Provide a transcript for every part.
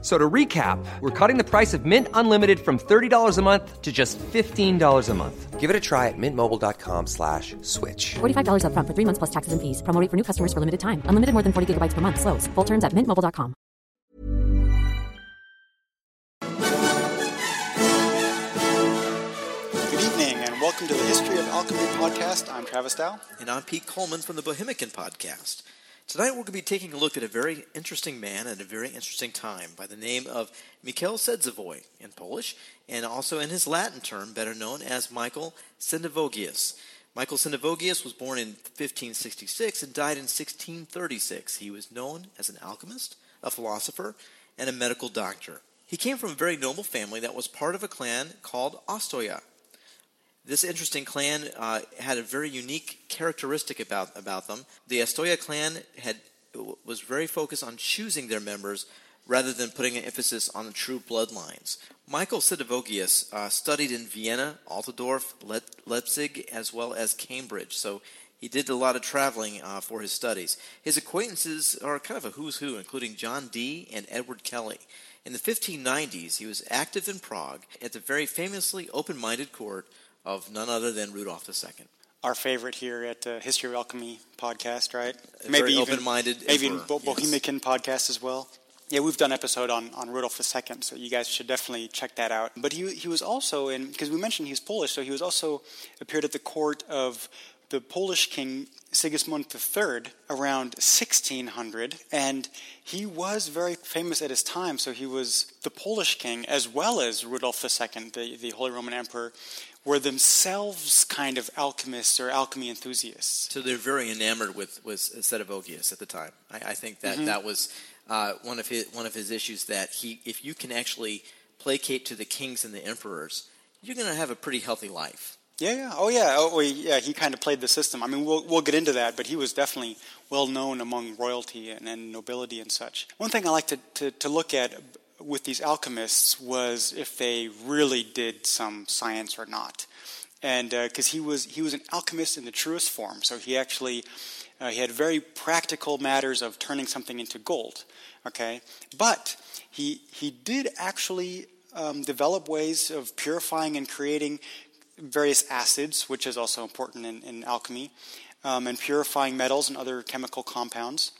F- So to recap, we're cutting the price of Mint Unlimited from $30 a month to just $15 a month. Give it a try at mintmobile.com slash switch. $45 upfront for three months plus taxes and fees. Promo rate for new customers for limited time. Unlimited more than 40 gigabytes per month. Slows. Full terms at mintmobile.com. Good evening, and welcome to the History of Alchemy podcast. I'm Travis Dow. And I'm Pete Coleman from the Bohemican Podcast. Tonight we're going to be taking a look at a very interesting man at a very interesting time by the name of Mikhail Sedzovoy in Polish, and also in his Latin term, better known as Michael Sendivogius. Michael Sendivogius was born in 1566 and died in 1636. He was known as an alchemist, a philosopher, and a medical doctor. He came from a very noble family that was part of a clan called Ostoya. This interesting clan uh, had a very unique characteristic about, about them. The Ostoya clan had was very focused on choosing their members rather than putting an emphasis on the true bloodlines. Michael Sendivogius uh, studied in Vienna, Altdorf, Le- Leipzig, as well as Cambridge. So he did a lot of traveling uh, for his studies. His acquaintances are kind of a who's who, including John Dee and Edward Kelly. In the 1590s, he was active in Prague at the very famously open minded court of none other than Rudolf II. Our favorite here at uh, History of Alchemy podcast, right? A very open-minded maybe emperor, Bo- yes. Podcast as well. Yeah, we've done an episode on, on Rudolf II, so you guys should definitely check that out. But he he was also in because we mentioned he's Polish, so he was also appeared at the court of the Polish king Sigismund III around 1600, and he was very famous at his time. So he was the Polish king as well as Rudolf II, the, the Holy Roman Emperor, were themselves kind of alchemists or alchemy enthusiasts. So they're very enamored with with Sendivogius at the time. I, I think Mm-hmm. that that was uh, one of his one of his issues that he, if you can actually placate to the kings and the emperors, you're going to have a pretty healthy life. Yeah, yeah. Oh, yeah. Oh, yeah. He kind of played the system. I mean, we'll we'll get into that, but he was definitely well known among royalty and, and nobility and such. One thing I like to, to, to look at with these alchemists was if they really did some science or not, and because he was he was an alchemist in the truest form. So he actually uh, he had very practical matters of turning something into gold. Okay, but he he did actually um, develop ways of purifying and creating various acids, which is also important in, in alchemy, um, and purifying metals and other chemical compounds.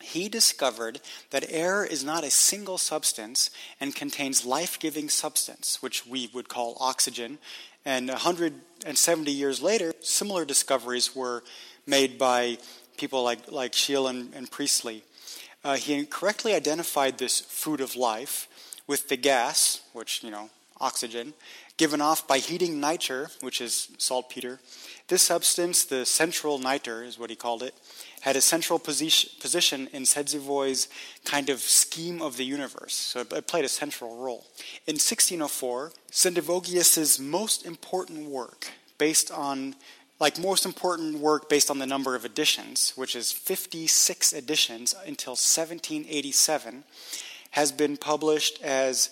He discovered that air is not a single substance and contains life giving substance, which we would call oxygen. And 170 years later, similar discoveries were made by people like, like Scheele and, and Priestley. Uh, he correctly identified this food of life with the gas, which, you know, oxygen, given off by heating nitre, which is saltpeter. This substance, the central nitre is what he called it, had a central position, position in Sedzivoy's kind of scheme of the universe. So it played a central role. In 1604, Sendivogius's most important work, based on like most important work based on the number of editions, which is 56 editions until 1787, has been published as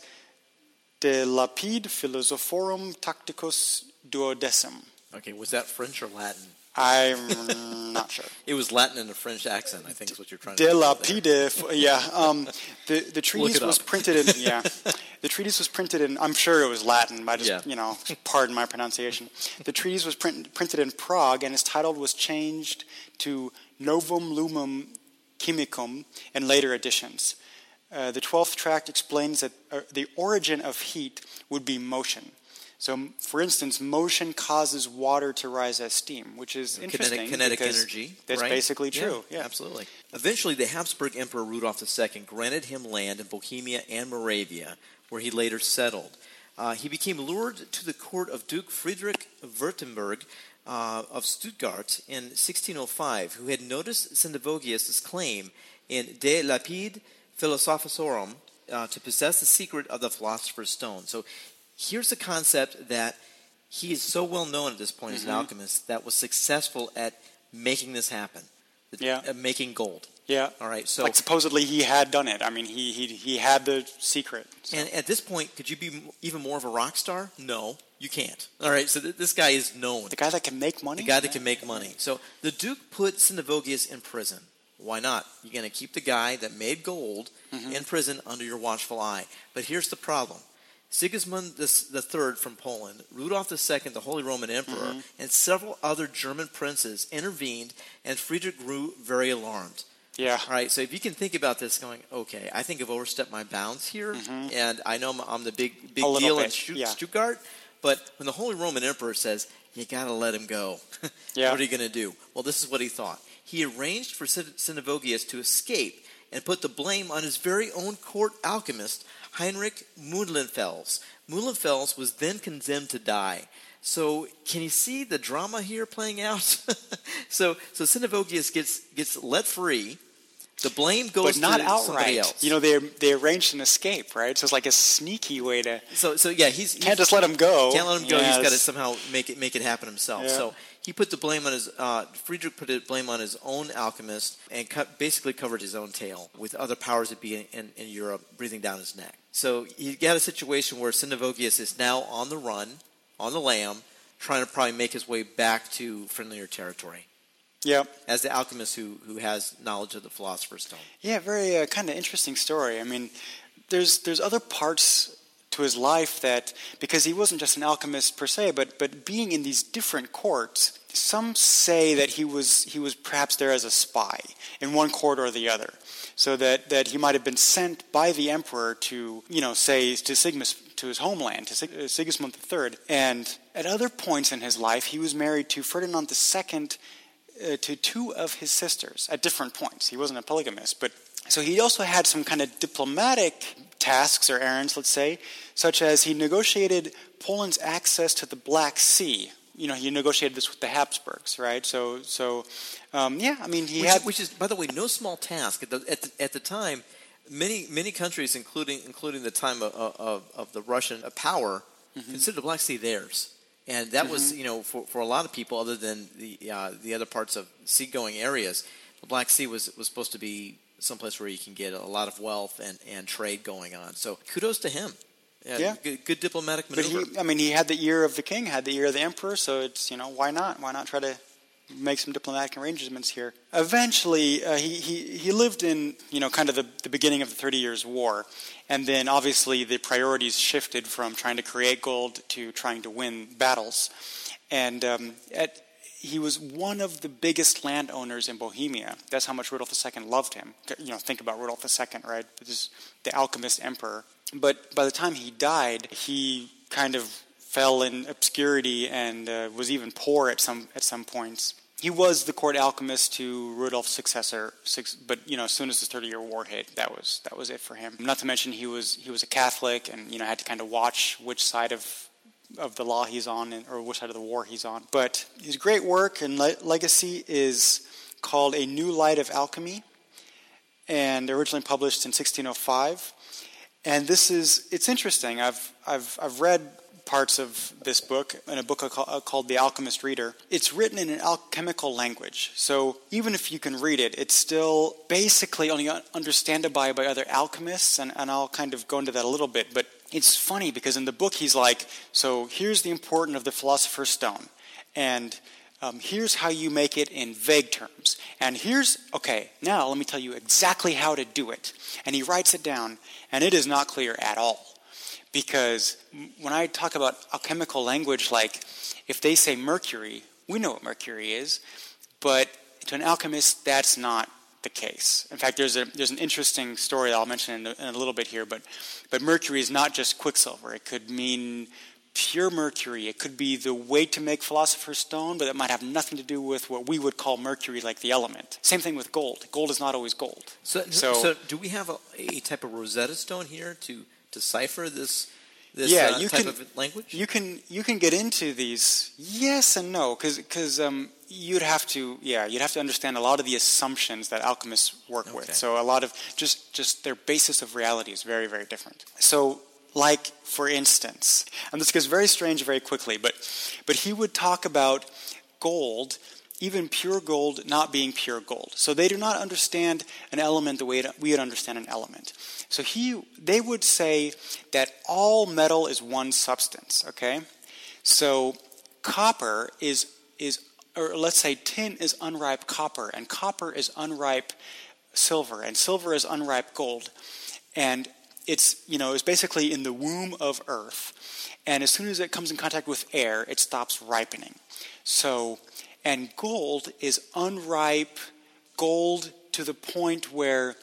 De Lapide Philosophorum Tractatus Duodecim. Okay, was that French or Latin? I'm not sure. It was Latin in a French accent. I think is what you're trying to. De say there. Lapide, f- yeah. Um, the the treatise was printed in yeah. The treatise was printed in. I'm sure it was Latin. But I just Yeah. you know, pardon my pronunciation. The treatise was print, printed in Prague, and its title was changed to Novum Lumen Chemicum in later editions. Uh, the twelfth tract explains that uh, the origin of heat would be motion. So, for instance, motion causes water to rise as steam, which is interesting. Kinetic, kinetic energy. That's right? basically true. Yeah, absolutely. Eventually, the Habsburg Emperor Rudolf II granted him land in Bohemia and Moravia, where he later settled. Uh, he became lured to the court of Duke Friedrich Württemberg uh, of Stuttgart in 1605, who had noticed Sendivogius' claim in De Lapide Philosophorum uh, to possess the secret of the Philosopher's Stone. So here's the concept that he is so well known at this point as Mm-hmm. an alchemist that was successful at making this happen, Yeah. at making gold. Yeah. All right, so- like supposedly he had done it. I mean, he he he had the secret. So- And at this point, could you be even more of a rock star? No, you can't. All right, so th- this guy is known. the guy that can make money. The guy that can make money. So the Duke put Sendivogius in prison. Why not? You're going to keep the guy that made gold in prison under your watchful eye. But here's the problem. Sigismund III from Poland, Rudolf II, the Holy Roman Emperor, mm-hmm. and several other German princes intervened, and Friedrich grew very alarmed. Yeah. All right, so if you can think about this, going, okay, I think I've overstepped my bounds here, mm-hmm. and I know I'm, I'm the big big deal in bit, Stutt- yeah. Stuttgart, but when the Holy Roman Emperor says, you got to let him go, Yeah. what are you going to do? Well, this is what he thought. He arranged for Cyn- to escape and put the blame on his very own court alchemist, Heinrich Muhlenfels. Muhlenfels was then condemned to die. So, can you see the drama here playing out? so, so Sendivogius gets gets let free. The blame goes but not to somebody outright. else. You know, they they arranged an escape, right? So it's like a sneaky way to So, so yeah, he's, can't he's- just let him go. Can't let him go. Yeah, He's got to somehow make it make it happen himself. Yeah. So he put the blame on his. Uh, Friedrich put the blame on his own alchemist and cut, basically covered his own tail with other powers that be in, in, in Europe breathing down his neck. So he got a situation where Sendivogius is now on the run, on the lam, trying to probably make his way back to friendlier territory Yeah. as the alchemist who who has knowledge of the philosopher's stone. Yeah, very uh, kind of interesting story. I mean, there's there's other parts to his life that because he wasn't just an alchemist per se, but but being in these different courts, some say that he was he was perhaps there as a spy in one court or the other, so that that he might have been sent by the emperor to you know say to Sigmus to his homeland to uh, Sigismund III, and at other points in his life he was married to Ferdinand II uh, to two of his sisters at different points. He wasn't a polygamist, but so he also had some kind of diplomatic tasks or errands, let's say, such as he negotiated Poland's access to the Black Sea. You know, he negotiated this with the Habsburgs, right? So, so um, yeah, I mean, he which, had which is, by the way, no small task. At the, at the, at the time, many many countries, including including the time of, of, of the Russian power, Mm-hmm. considered the Black Sea theirs, and that was you know for, for a lot of people, other than the uh, the other parts of seagoing areas, the Black Sea was was supposed to be someplace where you can get a lot of wealth and, and trade going on. So kudos to him. Yeah. good, good diplomatic But he, I mean, he had the ear of the king, had the ear of the emperor, so it's, you know, why not? Why not try to make some diplomatic arrangements here? Eventually, uh, he, he, he lived in, you know, kind of the, the beginning of the Thirty Years' War. And then obviously the priorities shifted from trying to create gold to trying to win battles. And um, at, he was one of the biggest landowners in Bohemia. That's how much Rudolf II loved him. You know, think about Rudolf II, right? This is the alchemist emperor. But by the time he died, he kind of fell in obscurity and uh, was even poor at some at some points. He was the court alchemist to Rudolf's successor, but you know, as soon as the Thirty Year War hit, that was that was it for him. Not to mention he was he was a Catholic, and you know had to kind of watch which side of of the law he's on, or which side of the war he's on. But his great work and le- legacy is called A New Light of Alchemy, and originally published in 1605. And this is it's interesting. I've I've I've read parts of this book in a book called The Alchemist Reader. It's written in an alchemical language, so even if you can read it, it's still basically only understandable by, by other alchemists, and, and I'll kind of go into that a little bit. But it's funny because in the book he's like, so here's the importance of the Philosopher's Stone, and um, here's how you make it in vague terms. And here's, okay, now let me tell you exactly how to do it. And he writes it down, and it is not clear at all. Because when I talk about alchemical language, like if they say mercury, we know what mercury is, but to an alchemist, that's not the case. In fact, there's, a, there's an interesting story that I'll mention in a, in a little bit here, but, but mercury is not just quicksilver. It could mean pure mercury. It could be the way to make philosopher's stone, but it might have nothing to do with what we would call mercury, like the element. Same thing with gold. Gold is not always gold. So, So- so, do we have a, a type of Rosetta Stone here to decipher this this yeah, uh, you type can, of language? You can you can get into these yes and no because um, you'd have to yeah you'd have to understand a lot of the assumptions that alchemists work Okay. with. So a lot of just just their basis of reality is very very different. So like for instance, and this gets very strange very quickly, but but he would talk about gold even pure gold not being pure gold. So they do not understand an element the way we would understand an element. So he, they would say that all metal is one substance. Okay, so copper is is, or let's say tin is unripe copper, and copper is unripe silver, and silver is unripe gold, and it's you know it's basically in the womb of Earth, and as soon as it comes in contact with air, it stops ripening. So and gold is unripe gold to the point where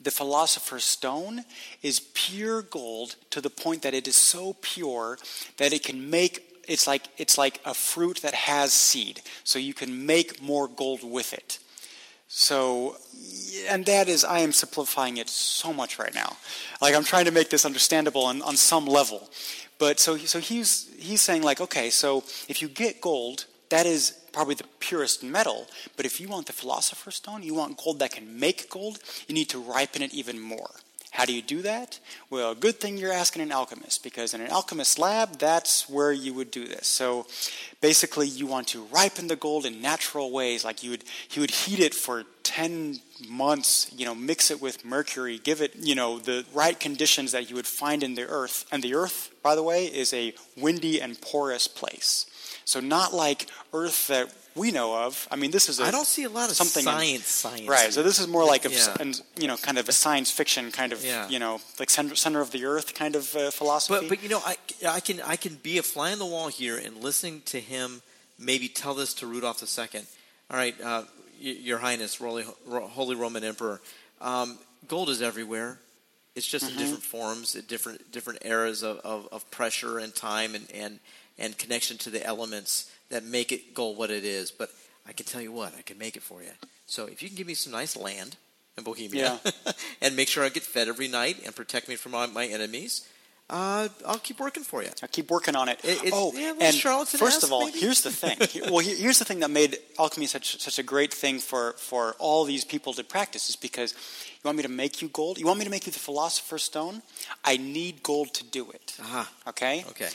the philosopher's stone is pure gold to the point that it is so pure that it can make it's like it's like a fruit that has seed. So you can make more gold with it. So and that is i am simplifying it so much right now. Like i'm trying to make this understandable on, on some level. But so so he's he's saying like okay so if you get gold that is probably the purest metal. But if you want the philosopher's stone, you want gold that can make gold, you need to ripen it even more. How do you do that? Well, good thing you're asking an alchemist, because in an alchemist lab, that's where you would do this. So basically, you want to ripen the gold in natural ways, like you would, you would heat it for 10 months, you know, mix it with mercury, give it, you know, the right conditions that you would find in the earth. And the earth, by the way, is a windy and porous place. So not like Earth that we know of. I mean, this is. I I don't see a lot of something science. in, science. Right. So this is more like a, Yeah. and, you know, kind of a science fiction kind of, Yeah. you know, like center, center of the Earth kind of uh, philosophy. But but you know I I can I can be a fly on the wall here and listening to him maybe tell this to Rudolph II. All right, uh, Your Highness, Holy, Holy Roman Emperor, um, gold is everywhere. It's just Mm-hmm. in different forms, at different different eras of, of, of pressure and time and, and and connection to the elements that make it gold what it is. But I can tell you what, I can make it for you. So if you can give me some nice land in Bohemia yeah. and make sure I get fed every night and protect me from my, my enemies, uh, I'll keep working for you. I'll keep working on it. It- oh, yeah, and first of all, maybe? here's the thing. Well, here's the thing that made alchemy such such a great thing for for all these people to practice is because you want me to make you gold. You want me to make you the philosopher's stone. I need gold to do it. Aha. Okay. Okay.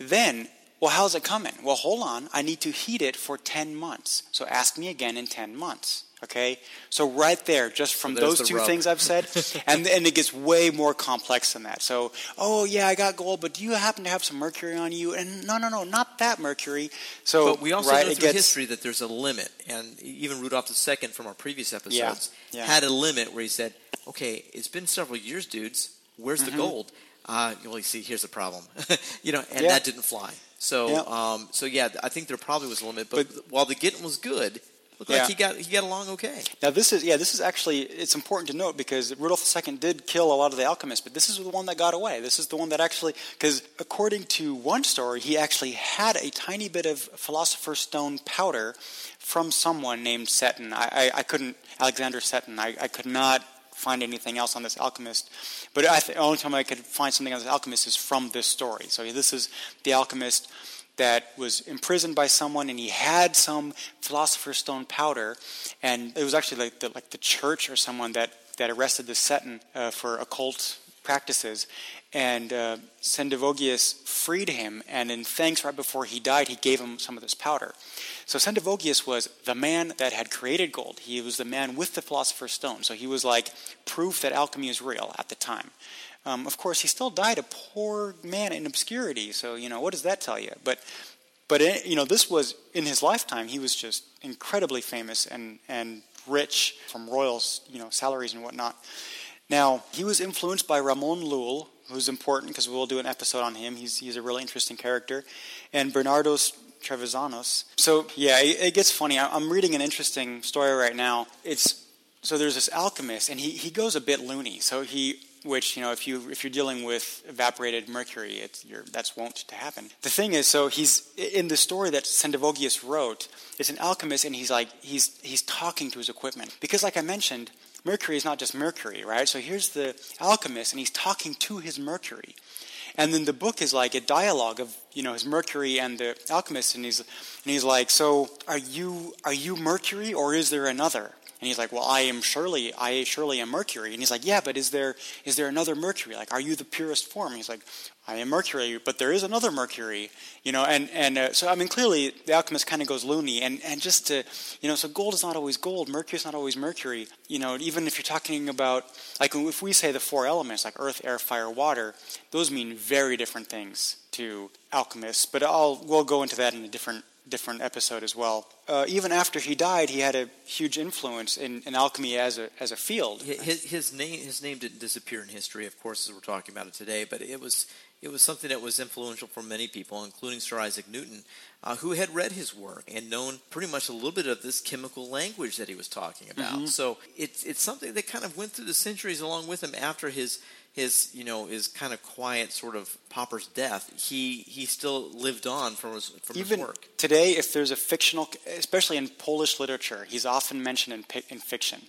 Then, well, how's it coming? Well, hold on. I need to heat it for 10 months. So ask me again in 10 months. Okay? So, right there, just from there's those two rub. things I've said, and, and it gets way more complex than that. So, oh, yeah, I got gold, but do you happen to have some mercury on you? And no, no, no, not that mercury. So, But we also right, know through gets, history that there's a limit, and even Rudolph II from our previous episodes yeah. had a limit where he said, "Okay, it's been several years, dudes. Where's Mm-hmm. the gold?" Uh, well, you see here's the problem, you know, and Yeah. that didn't fly. So, Yeah. um, so yeah, I think there probably was a limit, but, But- while the getting was good, looked Yeah. like he got he got along okay. Now this is yeah this is actually it's important to note because Rudolf II did kill a lot of the alchemists, but this is the one that got away. This is the one that actually because according to one story, he actually had a tiny bit of philosopher's stone powder from someone named Seton. I, I, I couldn't Alexander Seton. I, I could not find anything else on this alchemist, but the only time I could find something on this alchemist is from this story. So this is the alchemist that was imprisoned by someone and he had some philosopher's stone powder and it was actually like the, like the church or someone that, that arrested the Seton uh, for occult practices and uh, Sendivogius freed him and in thanks right before he died he gave him some of this powder so Sendivogius was the man that had created gold he was the man with the philosopher's stone so he was like proof that alchemy is real at the time um, of course, he still died a poor man in obscurity. So you know, what does that tell you? But but eh, you know, this was in his lifetime. He was just incredibly famous and and rich from royal you know salaries and whatnot. Now he was influenced by Ramon Llull, who's important because we'll do an episode on him. He's he's a really interesting character, and Bernardus Trevisanus. So yeah, it, it gets funny. I, I'm reading an interesting story right now. It's so there's this alchemist, and he, he goes a bit loony. So he, which you know, if you if you're dealing with evaporated mercury, it's you're, that's wont to happen. The thing is, so he's in the story that Sendivogius wrote. It's an alchemist, and he's like he's he's talking to his equipment because, like I mentioned, mercury is not just mercury, right? So here's the alchemist, and he's talking to his mercury. And then the book is like a dialogue of you know his Mercury and the alchemist, and he's and he's like, so are you are you Mercury or is there another? And he's like, well, I am surely, I surely am Mercury. And he's like, yeah, but is there, is there another Mercury? Like, are you the purest form? he's like, I am Mercury, but there is another Mercury, you know, and, and uh, so, I mean, clearly the alchemist kind of goes loony, and, and just to, you know, so gold is not always gold, Mercury is not always Mercury, you know, even if you're talking about, like, if we say the four elements, like earth, air, fire, water, those mean very different things to alchemists, but I'll, we'll go into that in a different different episode as well. Uh, even after he died, he had a huge influence in, in alchemy as a as a field. His, his, name his name didn't disappear in history, of course, as we're talking about it today. But it was it was something that was influential for many people, including Sir Isaac Newton, uh, who had read his work and known pretty much a little bit of this chemical language that he was talking about. Mm-hmm. So it's it's something that kind of went through the centuries along with him after his his you know his kind of quiet sort of pauper's death, he he still lived on from his from Even his work. Today, if there's a fictional, especially in Polish literature, he's often mentioned in in fiction.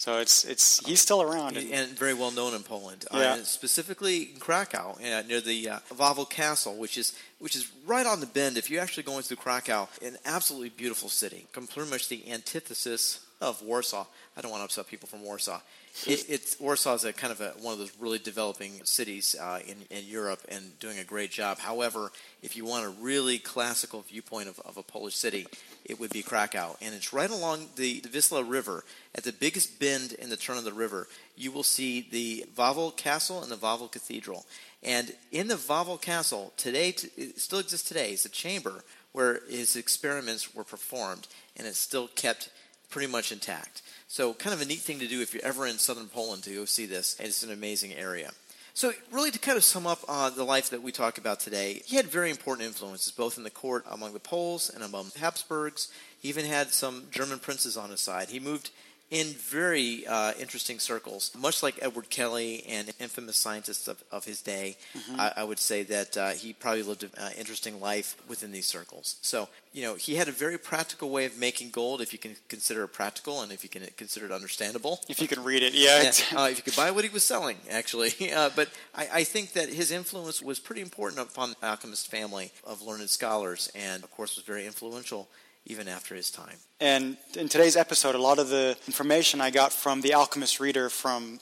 So it's it's he's still around and, and very well known in Poland. Yeah. Uh, specifically in Krakow, uh, near the uh, Wawel Castle, which is which is right on the bend. If you're actually going through Krakow, an absolutely beautiful city, pretty much the antithesis of Warsaw. I don't want to upset people from Warsaw. It, it's Warsaw is a kind of a, one of those really developing cities uh, in, in Europe and doing a great job. However, if you want a really classical viewpoint of, of a Polish city, it would be Krakow, and it's right along the, the Wisla River. At the biggest bend in the turn of the river, you will see the Wawel Castle and the Wawel Cathedral. And in the Wawel Castle today, it still exists today. It's a chamber where his experiments were performed, and it's still kept pretty much intact. So, kind of a neat thing to do if you're ever in southern Poland to go see this. It's an amazing area. So, really, to kind of sum up uh, the life that we talk about today, he had very important influences both in the court among the Poles and among the Habsburgs. He even had some German princes on his side. He moved in very uh, interesting circles. Much like Edward Kelly and infamous scientists of, of his day, mm-hmm. I, I, would say that uh, he probably lived an uh, interesting life within these circles. So, you know, he had a very practical way of making gold, if you can consider it practical and if you can consider it understandable. If you can read it, yeah. yeah uh, if you could buy what he was selling, actually. Uh, but I, I, think that his influence was pretty important upon the alchemist family of learned scholars and, of course, was very influential even after his time. And in today's episode, a lot of the information I got from the Alchemist Reader from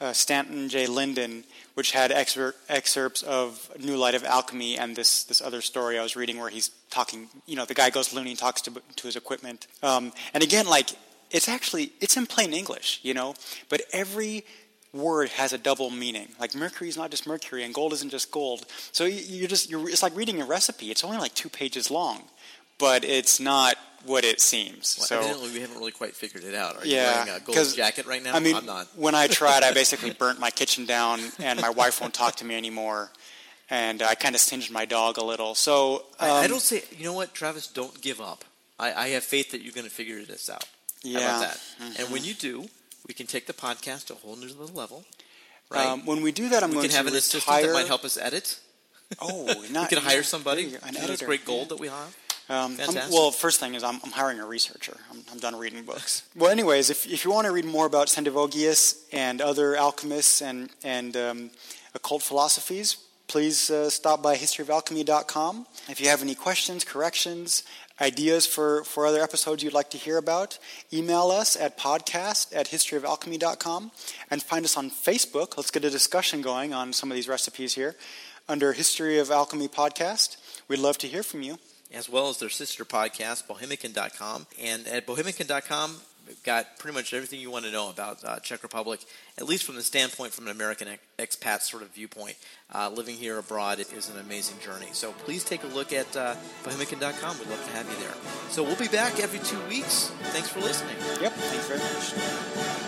uh, Stanton J. Linden, which had excer- excerpts of New Light of Alchemy and this, this other story I was reading where he's talking, you know, the guy goes loony and talks to, to his equipment. Um, and again, like, it's actually, it's in plain English, you know, but every word has a double meaning. Like mercury is not just mercury, and gold isn't just gold. So you're just you're, it's like reading a recipe. It's only like two pages long, but it's not what it seems. Well, so evidently we haven't really quite figured it out. Are yeah, you wearing a gold jacket right now? I mean, I'm not. when I tried, I basically burnt my kitchen down, and my wife won't talk to me anymore. And I kind of singed my dog a little. So um, I, I, um, don't say. You know what, Travis? Don't give up. I, I have faith that you're going to figure this out. Yeah. How about that? Mm-hmm. And when you do, we can take the podcast to a whole new level. Right. Um, when we do that, I'm we going can have an retire. assistant that might help us edit. Oh, not, we can hire somebody. An editor. This great gold yeah. that we have. Um, well, first thing is I'm, I'm hiring a researcher. I'm, I'm, done reading books. Well, anyways, if, if you want to read more about Sendivogius and other alchemists and, and um, occult philosophies, please uh, stop by historyofalchemy.com. If you have any questions, corrections, ideas for, for other episodes you'd like to hear about, email us at podcast at historyofalchemy.com and find us on Facebook. Let's get a discussion going on some of these recipes here under History of Alchemy Podcast. We'd love to hear from you as well as their sister podcast, Bohemican.com. And at Bohemican.com, we've got pretty much everything you want to know about uh, Czech Republic, at least from the standpoint from an American expat sort of viewpoint. Uh, living here abroad is an amazing journey. So please take a look at uh, Bohemican.com. We'd love to have you there. So we'll be back every two weeks. Thanks for listening. Yep, thanks very much.